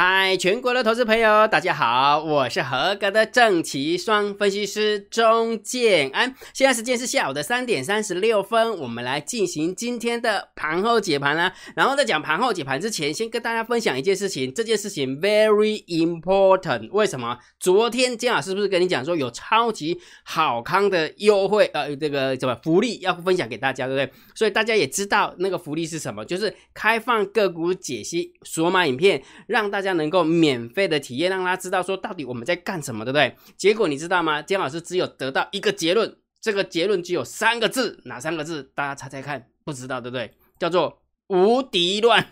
嗨，全国的投资朋友，大家好，我是合格的正奇双分析师钟建安。现在时间是下午的三点三十六分，我们来进行今天的盘后解盘啦。然后在讲盘后解盘之前，先跟大家分享一件事情，这件事情 very important。为什么？昨天姜老师不是跟你讲说有超级好康的优惠？呃，这个什么福利要分享给大家，对不对？所以大家也知道那个福利是什么，就是开放个股解析索马影片，让大家。这样能够免费的体验，让他知道说到底我们在干什么，对不对？结果你知道吗？姜老师只有得到一个结论，这个结论只有三个字，哪三个字？大家猜猜看，不知道对不对？叫做无敌乱。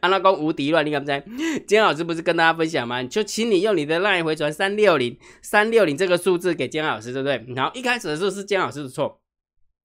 阿拉公无敌乱，你敢不猜？姜老师不是跟大家分享吗？就请你用你的 LINE 回传三六零三六零这个数字给姜老师，对不对？然后一开始的时候是姜老师的错。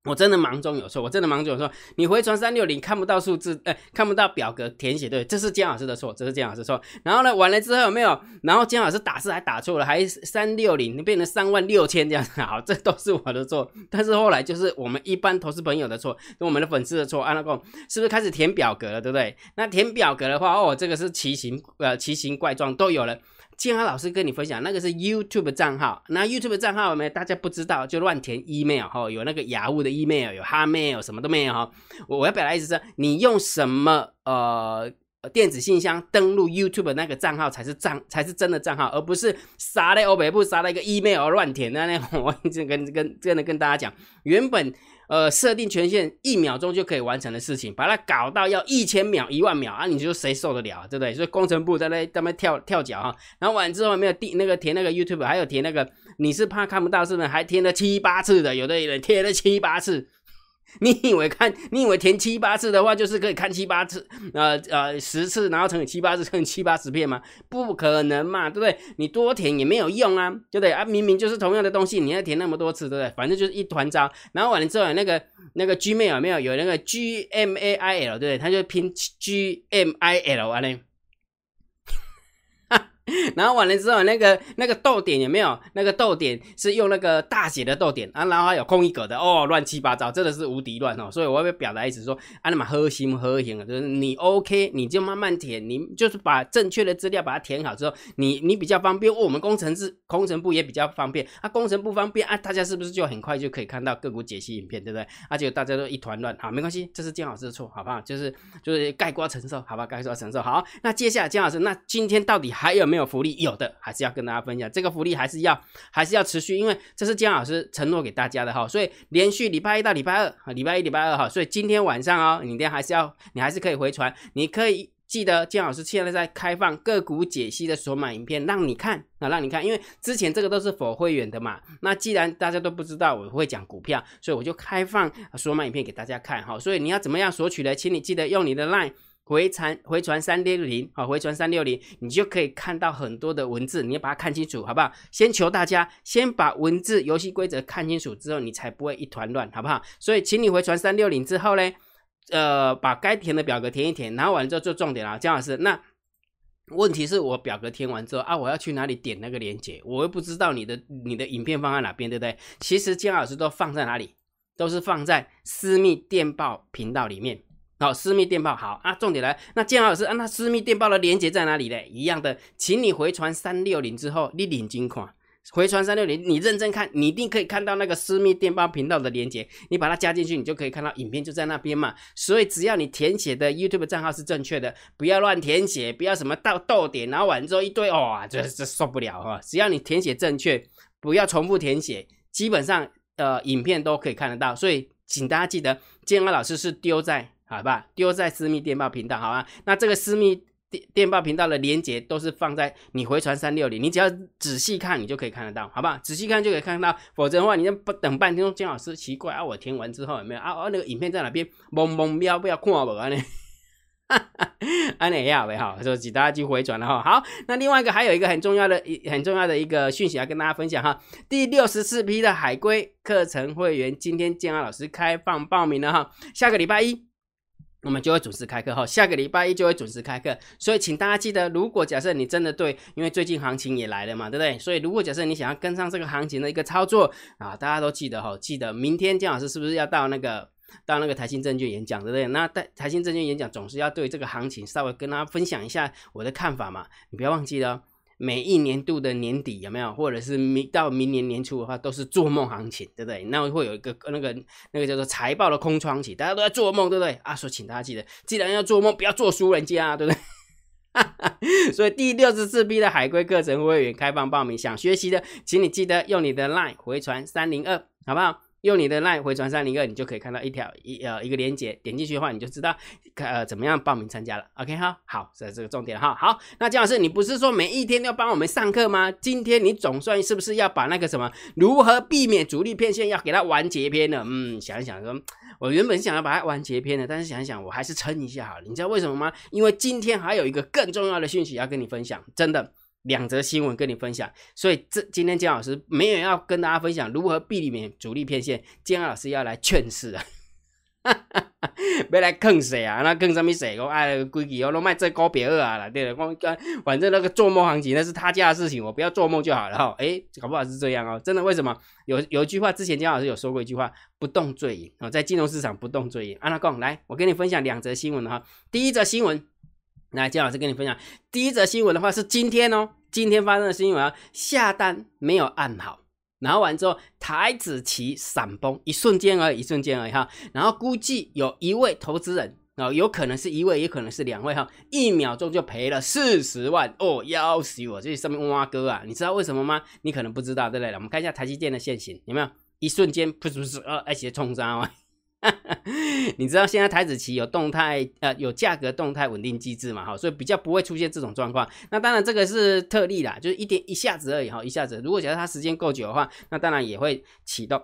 我真的忙中有错，我真的忙中有错。你回传三六零看不到数字，哎，看不到表格填写，对，这是姜老师的错，这是姜老师错。然后呢，完了之后有没有？然后姜老师打字还打错了，还三六零变成三万六千这样子，好，这都是我的错。但是后来就是我们一般投资朋友的错，跟我们的粉丝的错。安拉公是不是开始填表格了，对不对？那填表格的话，哦，这个是奇形呃奇形怪状都有了。建安老师跟你分享，那个是 YouTube 账号，那 YouTube 账号有没大家不知道，就乱填 email 哈，有那个雅虎的 email，有 Hotmail，什么都没有哈。我我要表达意思是，你用什么呃电子信箱登录 YouTube 那个账号才是账才是真的账号，而不是杀了欧北部杀了一个 email 乱填的那。我一直跟跟真的跟大家讲，原本。呃，设定权限一秒钟就可以完成的事情，把它搞到要一千秒、一万秒啊！你说谁受得了啊，对不对？所以工程部在那在那跳跳脚哈，然后完之后没有第那个填那个 YouTube，还有填那个，你是怕看不到是不是？还填了七八次的，有的人填了七八次。你以为看，你以为填七八次的话，就是可以看七八次，呃呃十次，然后乘以七八次，乘以七八十片吗？不可能嘛，对不对？你多填也没有用啊，对不对啊？明明就是同样的东西，你要填那么多次，对不对？反正就是一团糟。然后完了之后，那个那个 Gmail 有没有有那个 Gmail，对不对？他就拼 Gmail 啊嘞。然后完了之后，那个那个逗点有没有？那个逗点是用那个大写的逗点啊，然后还有空一格的哦，乱七八糟，真的是无敌乱哦。所以我要表达意思说，啊，那么核心核心啊，就是你 OK，你就慢慢填，你就是把正确的资料把它填好之后，你你比较方便。我们工程师工程部也比较方便啊，工程不方便啊，大家是不是就很快就可以看到个股解析影片，对不对？而且大家都一团乱，好，没关系，这是姜老师的错，好不好？就是就是盖瓜承受，好吧？盖瓜承受。好，那接下来姜老师，那今天到底还有没有？没有福利，有的还是要跟大家分享。这个福利还是要，还是要持续，因为这是姜老师承诺给大家的哈。所以连续礼拜一到礼拜二，礼拜一、礼拜二哈。所以今天晚上哦，你今天还是要，你还是可以回传。你可以记得姜老师现在在开放个股解析的索马影片，让你看啊，让你看。因为之前这个都是否会员的嘛。那既然大家都不知道我会讲股票，所以我就开放索马影片给大家看哈。所以你要怎么样索取呢？请你记得用你的 LINE。回传回传三六零啊，回传三六零，你就可以看到很多的文字，你要把它看清楚，好不好？先求大家先把文字游戏规则看清楚之后，你才不会一团乱，好不好？所以，请你回传三六零之后呢，呃，把该填的表格填一填，然后完了之后做重点啊，姜老师。那问题是我表格填完之后啊，我要去哪里点那个链接？我又不知道你的你的影片放在哪边，对不对？其实姜老师都放在哪里？都是放在私密电报频道里面。好，私密电报好啊，重点来，那建豪老师啊，那私密电报的连接在哪里嘞？一样的，请你回传三六零之后，你领金款，回传三六零，你认真看，你一定可以看到那个私密电报频道的连接，你把它加进去，你就可以看到影片就在那边嘛。所以只要你填写的 YouTube 账号是正确的，不要乱填写，不要什么到逗点，然后完之后一堆哇，这这受不了哈。只要你填写正确，不要重复填写，基本上呃影片都可以看得到。所以请大家记得，建豪老师是丢在。好吧，丢在私密电报频道，好吧？那这个私密电电报频道的连接都是放在你回传三六零，你只要仔细看，你就可以看得到，好不好？仔细看就可以看到，否则的话，你不等半天钟，姜老师奇怪啊，我填完之后有没有啊？啊，那个影片在哪边？懵懵喵，不要看我啊！呢，安尼要呗哈，说请大家去回转了哈。好，那另外一个还有一个很重要的、很重要的一个讯息要跟大家分享哈。第六十四批的海龟课程会员，今天建安老师开放报名了哈，下个礼拜一。我们就会准时开课哈，下个礼拜一就会准时开课，所以请大家记得，如果假设你真的对，因为最近行情也来了嘛，对不对？所以如果假设你想要跟上这个行情的一个操作啊，大家都记得哈，记得明天姜老师是不是要到那个到那个台新证券演讲，对不对？那在台新证券演讲总是要对这个行情稍微跟大家分享一下我的看法嘛。你不要忘记了，每一年度的年底有没有，或者是明到明年年初的话，都是做梦行情，对不对？那会有一个那个那个叫做财报的空窗期，大家都在做梦，对不对？啊，说请大家记得，既然要做梦，不要做输人家，对不对？所以第六十四批的海龟课程会员开放报名，想学习的，请你记得用你的 LINE 回传三零二，好不好？用你的 LINE 回传三零二，你就可以看到一条一呃一个链接，点进去的话，你就知道呃怎么样报名参加了。OK 哈，好，这这个重点哈。好，那姜老师，你不是说每一天都要帮我们上课吗？今天你总算是不是要把那个什么如何避免主力骗线，要给它完结篇了？嗯，想一想说。我原本想要把它完结篇的，但是想一想，我还是撑一下好了。你知道为什么吗？因为今天还有一个更重要的讯息要跟你分享，真的两则新闻跟你分享。所以这今天姜老师没有要跟大家分享如何避免主力骗线，姜老师要来劝世啊。要来坑谁啊？那坑什么谁？我哎，规矩我都卖最高别二啊了，对了，我反正那个做梦行情那是他家的事情，我不要做梦就好了哈。哎，搞不好是这样哦，真的？为什么？有有一句话，之前姜老师有说过一句话，不动最赢啊，在金融市场不动最赢。安娜贡，来，我跟你分享两则新闻哈。第一则新闻，来，姜老师跟你分享，第一则新闻的话是今天哦，今天发生的新闻啊，下单没有按好。然后完之后，台子旗闪崩，一瞬间而已，一瞬间而已哈。然后估计有一位投资人啊，有可能是一位，也可能是两位哈，一秒钟就赔了四十万哦，要死我！这上面挖哥啊，你知道为什么吗？你可能不知道，对不对？我们看一下台积电的现形，有没有？一瞬间不是不是呃，而且冲杀吗？你知道现在台子期有动态呃有价格动态稳定机制嘛？哈，所以比较不会出现这种状况。那当然这个是特例啦，就是一点一下子而已哈，一下子。如果假设它时间够久的话，那当然也会启动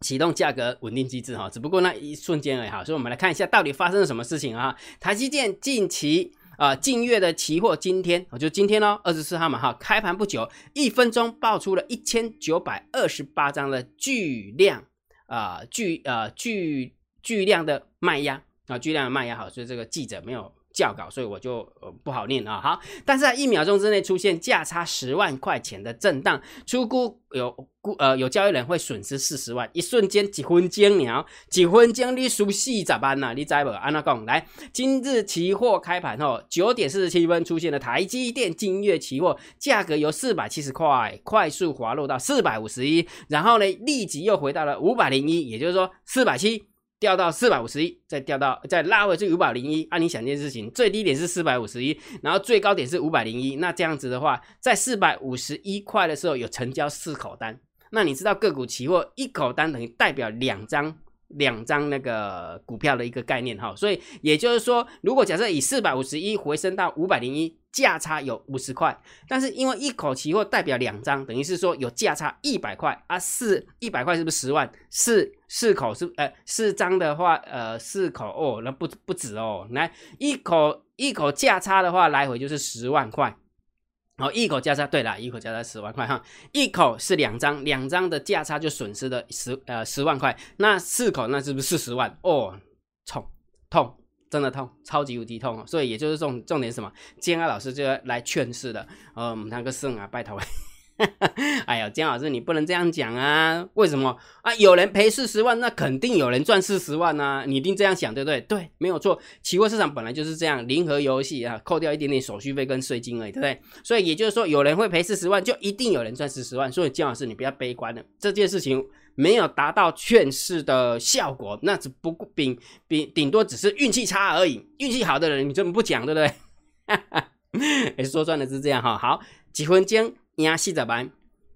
启动价格稳定机制哈。只不过那一瞬间而已哈。所以我们来看一下到底发生了什么事情啊？台积电近期啊近月的期货今天我就今天哦，二十四号嘛哈，开盘不久，一分钟爆出了一千九百二十八张的巨量。啊，巨啊巨巨量的卖压啊，巨量的卖压好，所以这个记者没有教稿，所以我就呃不好念啊。好，但是在一秒钟之内出现价差十万块钱的震荡，出估有估呃有交易人会损失四十万，一瞬间几分钟鸟，几分钟你输四十万呐，你知不？安那讲来，今日期货开盘后九点四十七分出现了台积电金月期货价格由四百七十块快速滑落到四百五十一，然后呢立即又回到了五百零一，也就是说四百七。掉到四百五十一，再掉到再拉回去五百零一。按你想一件事情，最低点是四百五十一，然后最高点是五百零一。那这样子的话，在四百五十一块的时候有成交四口单。那你知道个股期货一口单等于代表两张两张那个股票的一个概念哈。所以也就是说，如果假设以四百五十一回升到五百零一。价差有五十块，但是因为一口期货代表两张，等于是说有价差一百块啊，四一百块是不是十万？四四口是呃四张的话，呃四口哦，那不不止哦，来一口一口价差的话，来回就是十万块，哦一口价差，对了，一口价差十万块哈，一口是两张，两张的价差就损失了十呃十万块，那四口那是不是四十万？哦，痛痛。真的痛，超级无敌痛哦！所以也就是重重点什么，建安老师就要来劝世的，呃，那个圣啊，拜托，哎呀，姜老师你不能这样讲啊！为什么啊？有人赔四十万，那肯定有人赚四十万呐！你一定这样想，对不对？对，没有错。期货市场本来就是这样，零和游戏啊，扣掉一点点手续费跟税金而已，对不对？所以也就是说，有人会赔四十万，就一定有人赚四十万。所以姜老师你不要悲观了，这件事情。没有达到劝世的效果，那只不过顶顶顶多只是运气差而已。运气好的人，你这么不讲，对不对？哎，说穿了是这样哈。好，几分钟赢四十万，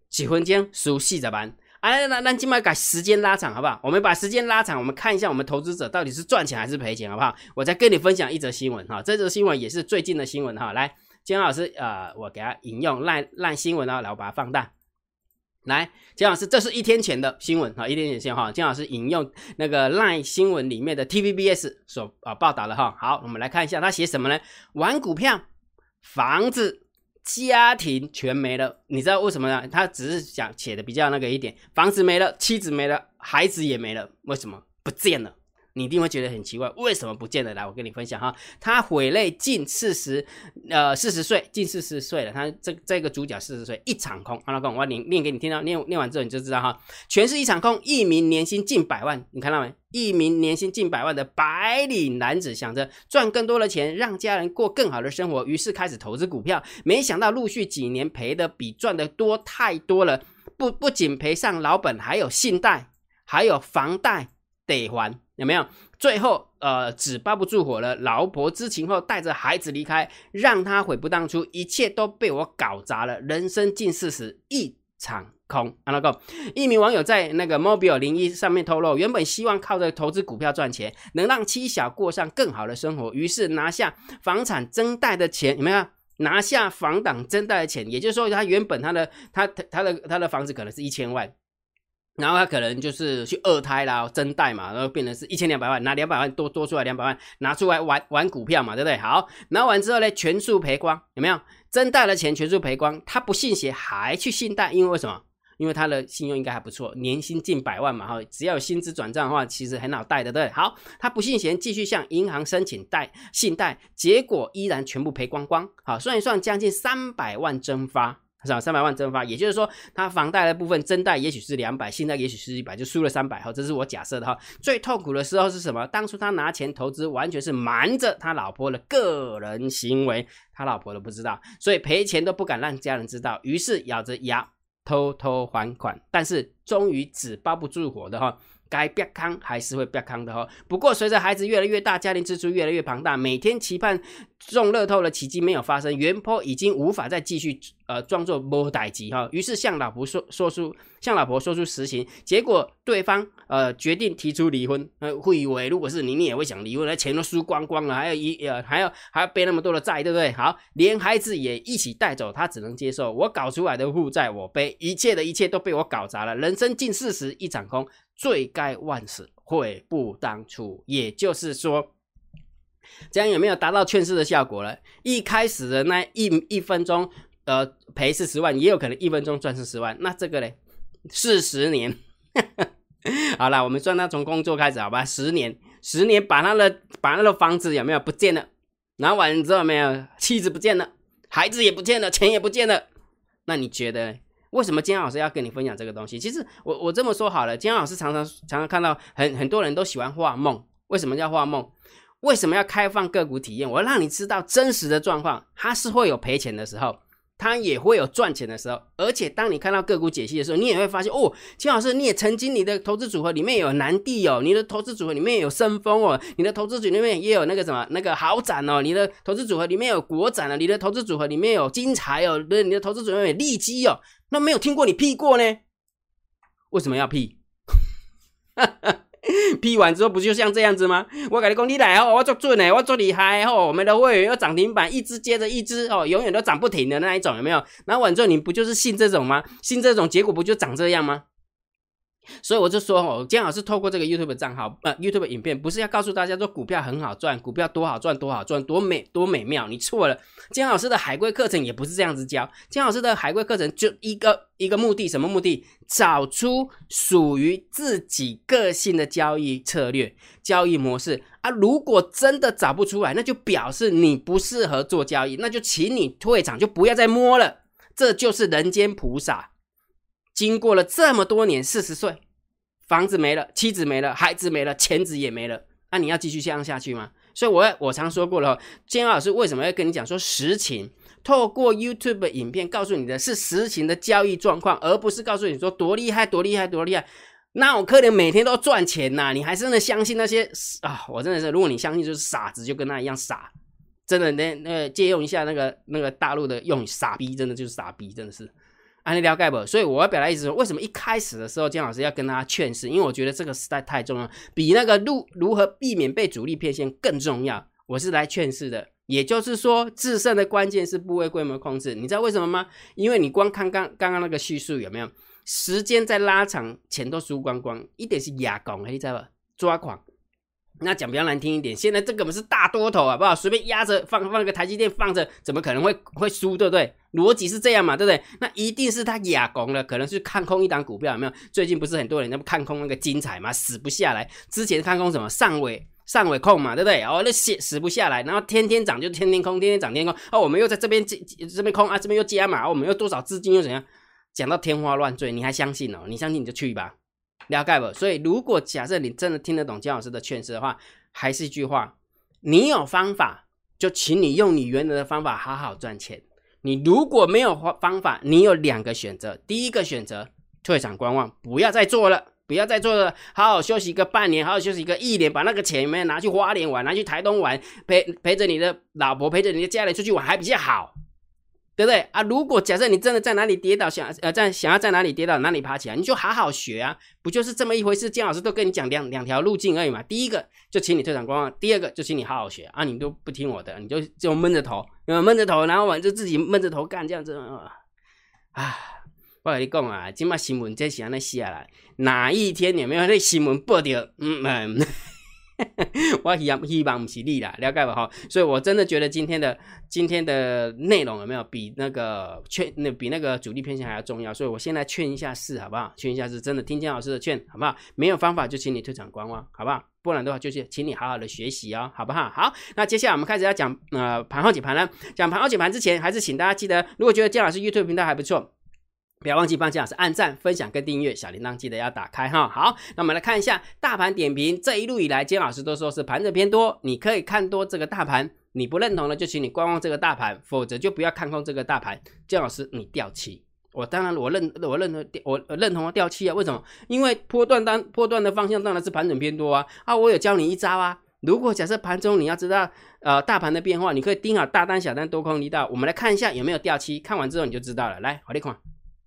几分钟输四十万。哎，那那今麦改时间拉长好不好？我们把时间拉长，我们看一下我们投资者到底是赚钱还是赔钱，好不好？我再跟你分享一则新闻哈，这则新闻也是最近的新闻哈。来，金老师，呃，我给他引用烂烂新闻啊，然后把它放大。来，姜老师，这是一天前的新闻啊，一天前新闻哈。姜老师引用那个烂新闻里面的 TVBS 所啊报道的哈。好，我们来看一下他写什么呢？玩股票，房子、家庭全没了。你知道为什么呢？他只是想写的比较那个一点，房子没了，妻子没了，孩子也没了，为什么不见了？你一定会觉得很奇怪，为什么不见得？来，我跟你分享哈，他毁泪近四十，呃，四十岁，近四十岁了。他这这个主角四十岁，一场空。好了，我我念念给你听到，念念完之后你就知道哈，全是一场空。一名年薪近百万，你看到没？一名年薪近百万的白领男子想着赚更多的钱，让家人过更好的生活，于是开始投资股票。没想到陆续几年赔的比赚的多太多了，不不仅赔上老本，还有信贷，还有房贷得还。有没有？最后，呃，纸包不住火了。老婆知情后，带着孩子离开，让他悔不当初，一切都被我搞砸了。人生近四十，一场空。阿拉哥，一名网友在那个 Mobile 零一上面透露，原本希望靠着投资股票赚钱，能让妻小过上更好的生活，于是拿下房产增贷的钱，有没有？拿下房党增贷的钱，也就是说，他原本他的他他的他的房子可能是一千万。然后他可能就是去二胎啦，增贷嘛，然后变成是一千两百万，拿两百万多多出来两百万拿出来玩玩股票嘛，对不对？好，拿完之后呢，全数赔光，有没有？增贷的钱全数赔光，他不信邪还去信贷，因为为什么？因为他的信用应该还不错，年薪近百万嘛，哈，只要有薪资转账的话，其实很好贷的，对不对？好，他不信邪，继续向银行申请贷信贷，结果依然全部赔光光，好，算一算将近三百万蒸发。是吧？三百万蒸发，也就是说，他房贷的部分增贷也许是两百，现在也许是一百，就输了三百哈。这是我假设的哈。最痛苦的时候是什么？当初他拿钱投资，完全是瞒着他老婆的个人行为，他老婆都不知道，所以赔钱都不敢让家人知道，于是咬着牙偷偷还款，但是终于纸包不住火的哈。该变康还是会变康的哈。不过随着孩子越来越大，家庭支出越来越庞大，每天期盼中乐透的奇迹没有发生，袁坡已经无法再继续呃装作摸歹机哈。于是向老婆说说出向老婆说出实情，结果对方呃决定提出离婚。呃，会以为如果是你，你也会想离婚，那钱都输光光了，还有一呃还要还要背那么多的债，对不对？好，连孩子也一起带走，他只能接受我搞出来的负债我背，一切的一切都被我搞砸了，人生近四十一场空。罪该万死，悔不当初。也就是说，这样有没有达到劝世的效果了？一开始的那一一分钟，呃，赔四十万，也有可能一分钟赚四十万。那这个嘞，四十年。好了，我们算他从工作开始，好吧？十年，十年把他的把他的房子有没有不见了？拿完之后没有，妻子不见了，孩子也不见了，钱也不见了。那你觉得呢？为什么金老师要跟你分享这个东西？其实我我这么说好了，金老师常常常常看到很很多人都喜欢画梦。为什么叫画梦？为什么要开放个股体验？我让你知道真实的状况，它是会有赔钱的时候。它也会有赚钱的时候，而且当你看到个股解析的时候，你也会发现哦，金老师，你也曾经你的投资组合里面有南地哦，你的投资组合里面有深丰哦，你的投资组里面也有那个什么那个豪展哦，你的投资组合里面有国展哦，你的投资组合里面有金财哦，对，你的投资组合有利基哦，那没有听过你 P 过呢？为什么要屁？批完之后不就像这样子吗？我跟你讲，你来哦，我做准呢，我做厉害哦，我们的会员要涨停板，一只接着一只哦，永远都涨不停的那一种，有没有？然后完之后你不就是信这种吗？信这种结果不就长这样吗？所以我就说哦，姜老师透过这个 YouTube 账号，呃，YouTube 影片，不是要告诉大家说股票很好赚，股票多好赚，多好赚，多美多美妙。你错了，姜老师的海龟课程也不是这样子教。姜老师的海龟课程就一个一个目的，什么目的？找出属于自己个性的交易策略、交易模式啊。如果真的找不出来，那就表示你不适合做交易，那就请你退场，就不要再摸了。这就是人间菩萨。经过了这么多年，四十岁，房子没了，妻子没了，孩子没了，钱子也没了，那你要继续这样下去吗？所以，我我常说过了，金老师为什么要跟你讲说实情？透过 YouTube 影片告诉你的是实情的交易状况，而不是告诉你说多厉害、多厉害、多厉害。那我可能每天都赚钱呐，你还真的相信那些啊？我真的是，如果你相信就是傻子，就跟他一样傻。真的，那那借用一下那个那个大陆的用语，傻逼，真的就是傻逼，真的是。安利了解不？所以我要表达意思说，为什么一开始的时候姜老师要跟大家劝示？因为我觉得这个时代太重要，比那个如如何避免被主力骗线更重要。我是来劝示的，也就是说，制胜的关键是部位规模控制。你知道为什么吗？因为你光看刚刚刚那个叙述有没有？时间在拉长，钱都输光光，一点是哑拱，你知道吧？抓狂。那讲比较难听一点，现在这个不是大多头啊，不好？随便压着放放个台积电放着，怎么可能会会输，对不对？逻辑是这样嘛，对不对？那一定是他哑攻了，可能是看空一档股票，有没有？最近不是很多人那么看空那个精彩嘛，死不下来。之前看空什么上尾上尾控嘛，对不对？哦，那死死不下来，然后天天涨就天天空，天天涨天空。哦，我们又在这边这这边空啊，这边又加码，我们又多少资金又怎样？讲到天花乱坠，你还相信哦？你相信你就去吧，了解不？所以如果假设你真的听得懂姜老师的劝示的话，还是一句话，你有方法，就请你用你原来的方法好好赚钱。你如果没有方方法，你有两个选择。第一个选择退场观望，不要再做了，不要再做了，好好休息个半年，好好休息个一年，把那个钱没有拿去花莲玩，拿去台东玩，陪陪着你的老婆，陪着你的家人出去玩，还比较好。对不对啊？如果假设你真的在哪里跌倒，想呃在想要在哪里跌倒哪里爬起来，你就好好学啊，不就是这么一回事？姜老师都跟你讲两两条路径而已嘛。第一个就请你退场观望，第二个就请你好好学啊。你都不听我的，你就就闷着头，闷着头，然后完就自己闷着头干这样子啊。我跟你讲啊，今麦新闻这是安尼写来，哪一天有没有那新闻报掉？嗯嗯。我希望希望不是你啦，了解吧哈？所以我真的觉得今天的今天的内容有没有比那个劝那比那个主力偏向还要重要？所以我先来劝一下市，好不好？劝一下市，真的听金老师的劝，好不好？没有方法就请你退场观望，好不好？不然的话就是请你好好的学习哦，好不好？好，那接下来我们开始要讲呃盘后解盘了。讲盘后解盘之前，还是请大家记得，如果觉得姜老师 YouTube 频道还不错。不要忘记帮姜老师按赞、分享跟订阅，小铃铛记得要打开哈。好，那我们来看一下大盘点评。这一路以来，姜老师都说是盘子偏多，你可以看多这个大盘。你不认同的，就请你观望这个大盘，否则就不要看空这个大盘。姜老师，你掉期，我当然我认我认同我认同掉期啊。为什么？因为波段单波段的方向当然是盘整偏多啊啊！我有教你一招啊。如果假设盘中你要知道呃大盘的变化，你可以盯好大单、小单、多空力道。我们来看一下有没有掉期，看完之后你就知道了。来，好，你看。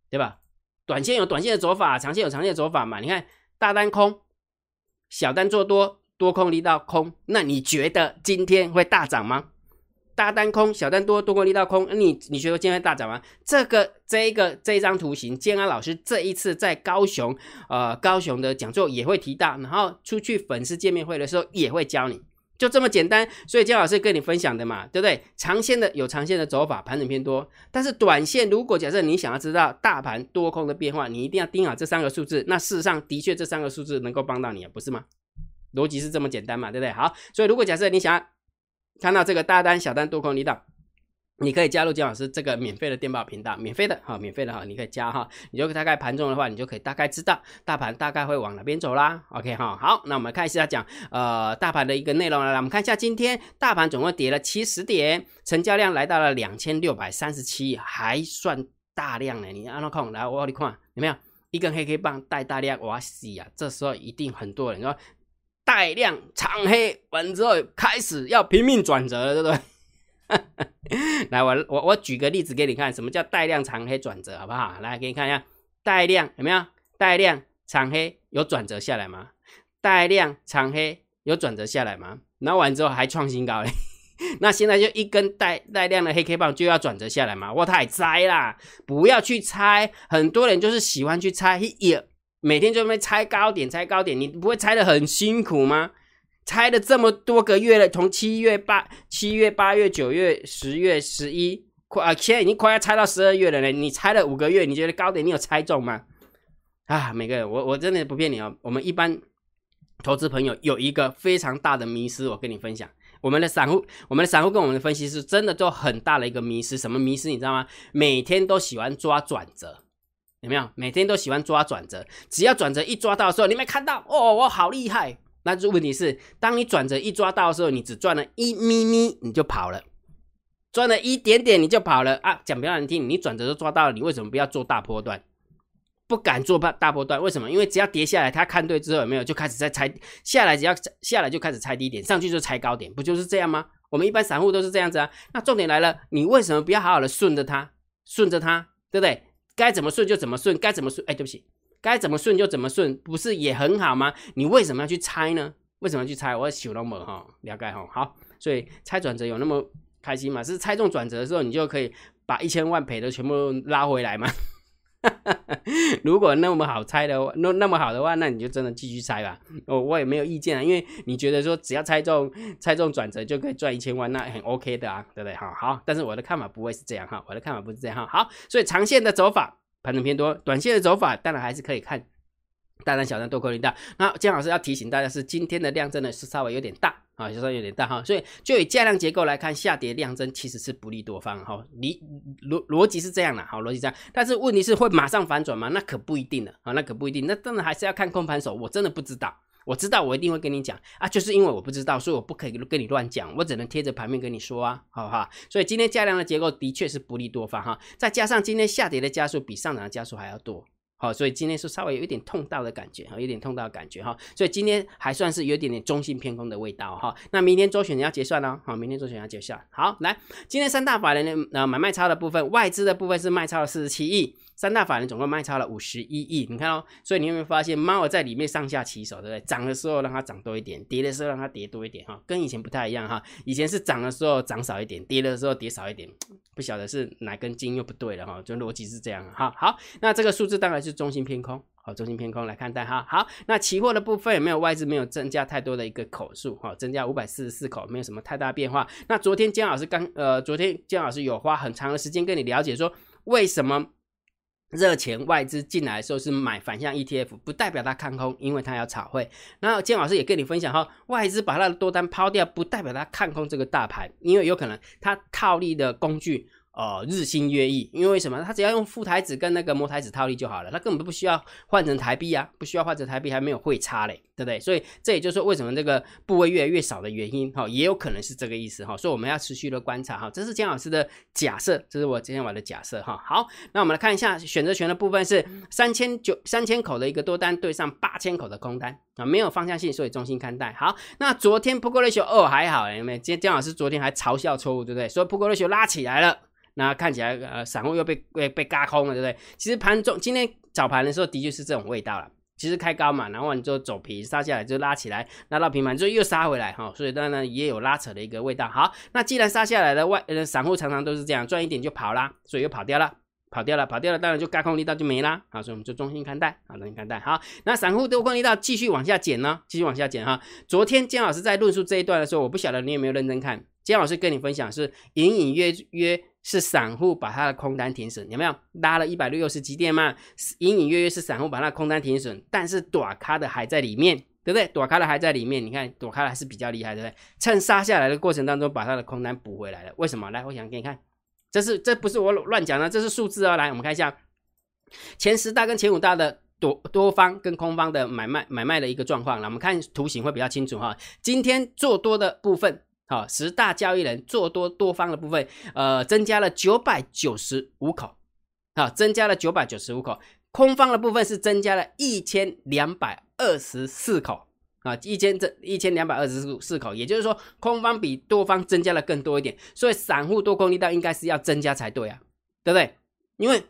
对吧？短线有短线的走法，长线有长线的走法嘛？你看大单空，小单做多，多空力道空，那你觉得今天会大涨吗？大单空，小单多，多空力道空，你你觉得今天会大涨吗？这个这一个这一张图形，建安老师这一次在高雄呃高雄的讲座也会提到，然后出去粉丝见面会的时候也会教你。就这么简单，所以姜老师跟你分享的嘛，对不对？长线的有长线的走法，盘整偏多，但是短线如果假设你想要知道大盘多空的变化，你一定要盯好这三个数字。那事实上的确这三个数字能够帮到你，不是吗？逻辑是这么简单嘛，对不对？好，所以如果假设你想要看到这个大单、小单、多空离档。你可以加入姜老师这个免费的电报频道，免费的哈，免费的哈，你可以加哈，你就大概盘中的话，你就可以大概知道大盘大概会往哪边走啦。OK 哈，好，那我们看一下讲呃大盘的一个内容了。我们看一下今天大盘总共跌了七十点，成交量来到了两千六百三十七，还算大量呢。你按照看，来我你看有没有一根黑黑棒带大量？哇塞呀，这时候一定很多人说带量长黑完之后开始要拼命转折了，对不对？来，我我我举个例子给你看，什么叫带量长黑转折，好不好？来，给你看一下，带量有没有？带量长黑有转折下来吗？带量长黑有转折下来吗？然后完之后还创新高嘞，那现在就一根带带量的黑 K 棒就要转折下来吗？我太栽啦！不要去猜，很多人就是喜欢去猜，也每天就会猜高点，猜高点，你不会猜的很辛苦吗？猜了这么多个月了，从七月八、七月、八月、九月、十月、十一，快啊！现在已经快要猜到十二月了呢。你猜了五个月，你觉得高点你有猜中吗？啊，每个人，我我真的不骗你哦。我们一般投资朋友有一个非常大的迷失，我跟你分享。我们的散户，我们的散户跟我们的分析师，真的都很大的一个迷失。什么迷失？你知道吗？每天都喜欢抓转折，有没有？每天都喜欢抓转折，只要转折一抓到的时候，你没看到哦，我好厉害。那这问题是，当你转折一抓到的时候，你只赚了一咪咪，你就跑了，赚了一点点你就跑了啊！讲比较难听，你转折都抓到了，你为什么不要做大波段？不敢做大大波段，为什么？因为只要跌下来，他看对之后有没有就开始在猜下来，只要下来就开始猜低点，上去就猜高点，不就是这样吗？我们一般散户都是这样子啊。那重点来了，你为什么不要好好的顺着它，顺着它，对不对？该怎么顺就怎么顺，该怎么顺？哎，对不起。该怎么顺就怎么顺，不是也很好吗？你为什么要去猜呢？为什么要去猜？我小龙门哈，了解哈。好，所以猜转折有那么开心吗？是猜中转折的时候，你就可以把一千万赔的全部拉回来吗？如果那么好猜的话，那那么好的话，那你就真的继续猜吧。我我也没有意见啊，因为你觉得说只要猜中猜中转折就可以赚一千万，那很 OK 的啊，对不对？好好，但是我的看法不会是这样哈，我的看法不是这样哈。好，所以长线的走法盘整偏多，短线的走法当然还是可以看。大单小单多空力大，那姜老师要提醒大家是今天的量真的是稍微有点大啊，稍微有点大哈，所以就以价量结构来看，下跌量增其实是不利多方哈，理逻逻辑是这样的，好逻辑这样，但是问题是会马上反转吗？那可不一定的啊，那可不一定，那当然还是要看空盘手，我真的不知道，我知道我一定会跟你讲啊，就是因为我不知道，所以我不可以跟你乱讲，我只能贴着盘面跟你说啊，好不好？所以今天价量的结构的确是不利多方哈，再加上今天下跌的加速比上涨的加速还要多。好，所以今天是稍微有一点痛到的感觉，哈，有点痛到的感觉，哈，所以今天还算是有点点中性偏空的味道，哈。那明天周选要结算了，好，明天周选要结算。好，来，今天三大法人的呃买卖超的部分，外资的部分是卖超了四十七亿。三大法人总共卖超了五十一亿，你看哦，所以你有没有发现猫在里面上下其手，对不对？涨的时候让它涨多一点，跌的时候让它跌多一点，哈，跟以前不太一样哈。以前是涨的时候涨少一点，跌的时候跌少一点，不晓得是哪根筋又不对了哈，就逻辑是这样哈。好，那这个数字当然是中心偏空，好，中心偏空来看待哈。好，那期货的部分有没有外资没有增加太多的一个口数，哈，增加五百四十四口，没有什么太大变化。那昨天姜老师刚呃，昨天姜老师有花很长的时间跟你了解说为什么。热钱外资进来的时候是买反向 ETF，不代表它看空，因为它要炒汇。然后建老师也跟你分享哈，外资把它的多单抛掉，不代表它看空这个大盘，因为有可能它套利的工具。哦，日新月异，因为什么？他只要用副台子跟那个模台子套利就好了，他根本不需要换成台币啊，不需要换成台币，还没有汇差嘞，对不对？所以这也就是为什么这个部位越来越少的原因，哈，也有可能是这个意思，哈。所以我们要持续的观察，哈，这是姜老师的假设，这是我今天晚的假设，哈。好，那我们来看一下选择权的部分是三千九三千口的一个多单对上八千口的空单啊，没有方向性，所以中心看待。好，那昨天 Put Ratio 二还好，有没有？今天姜老师昨天还嘲笑错误，对不对？说 Put Ratio 拉起来了。那看起来，呃，散户又被被被嘎空了，对不对？其实盘中今天早盘的时候，的确是这种味道了。其实开高嘛，然后你就走平杀下来，就拉起来，拉到平盘之后又杀回来，哈，所以当然也有拉扯的一个味道。好，那既然杀下来的外呃散户常常都是这样，赚一点就跑啦，所以又跑掉了，跑掉了，跑掉了，当然就嘎空力道就没啦，啊，所以我们就中心看待，啊，中心看待。好，那散户多空力道继续往下减呢，继续往下减哈。昨天姜老师在论述这一段的时候，我不晓得你有没有认真看，姜老师跟你分享是隐隐约约。是散户把他的空单停损，有没有拉了一百六十几点嘛？隐隐约约是散户把他空单停损，但是躲开的还在里面，对不对？躲开的还在里面，你看躲开的还是比较厉害，对不对？趁杀下来的过程当中把他的空单补回来了，为什么？来，我想给你看，这是这不是我乱讲的，这是数字哦。来，我们看一下前十大跟前五大的多多方跟空方的买卖买卖的一个状况，来，我们看图形会比较清楚哈。今天做多的部分。好，十大交易人做多多方的部分，呃，增加了九百九十五口，好，增加了九百九十五口。空方的部分是增加了一千两百二十四口，啊，一千这一千两百二十四四口，也就是说，空方比多方增加了更多一点，所以散户多空力道应该是要增加才对啊，对不对？因为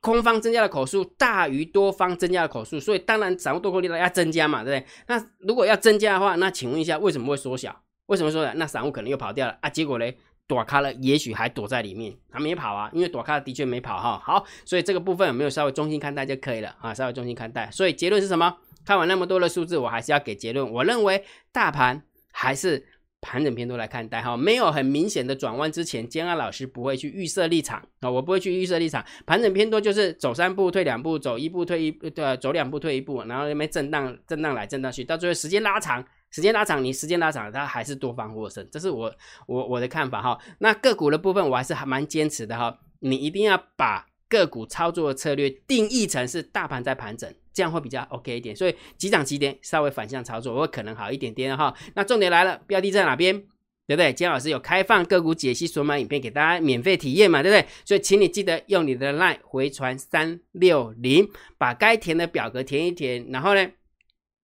空方增加的口数大于多方增加的口数，所以当然散户多空力道要增加嘛，对不对？那如果要增加的话，那请问一下，为什么会缩小？为什么说呢？那散户可能又跑掉了啊？结果呢，躲开了，也许还躲在里面，他没跑啊，因为躲开了的确没跑哈。好，所以这个部分有没有稍微中心看待就可以了啊？稍微中心看待。所以结论是什么？看完那么多的数字，我还是要给结论。我认为大盘还是盘整偏多来看待哈，没有很明显的转弯之前，坚安老师不会去预设立场啊，我不会去预设立场。盘整偏多就是走三步退两步，走一步退一对，走两步退一步，然后那边震荡震荡来震荡去，到最后时间拉长。时间拉长，你时间拉长，它还是多方获胜，这是我我我的看法哈。那个股的部分，我还是还蛮坚持的哈。你一定要把个股操作的策略定义成是大盘在盘整，这样会比较 OK 一点。所以急涨急跌，稍微反向操作会可能好一点点哈。那重点来了，标的在哪边？对不对？姜老师有开放个股解析索买影片给大家免费体验嘛？对不对？所以请你记得用你的 LINE 回传三六零，把该填的表格填一填，然后呢？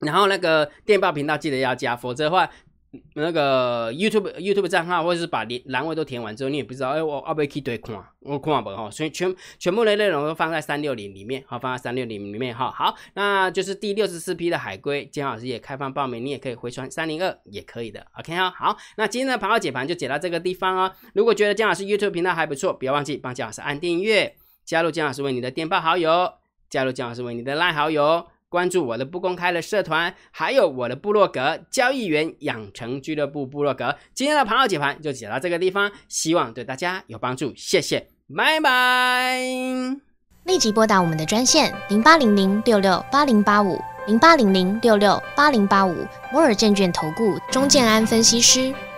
然后那个电报频道记得要加，否则的话，那个 YouTube YouTube 账号或者是把连栏位都填完之后，你也不知道，哎，我要不要去对看？我看不哈，所以全全部的内容都放在三六零里面，好，放在三六零里面哈。好，那就是第六十四批的海龟，金老师也开放报名，你也可以回传三零二也可以的，OK 哈。好，那今天的盘号解盘就解到这个地方哦。如果觉得姜老师 YouTube 频道还不错，不要忘记帮姜老师按订阅，加入姜老师为你的电报好友。加入姜老师为你的赖好友，关注我的不公开的社团，还有我的部落格交易员养成俱乐部部落格。今天的盘后解盘就解到这个地方，希望对大家有帮助，谢谢，拜拜。立即拨打我们的专线零八零零六六八零八五零八零零六六八零八五摩尔证券投顾钟建安分析师。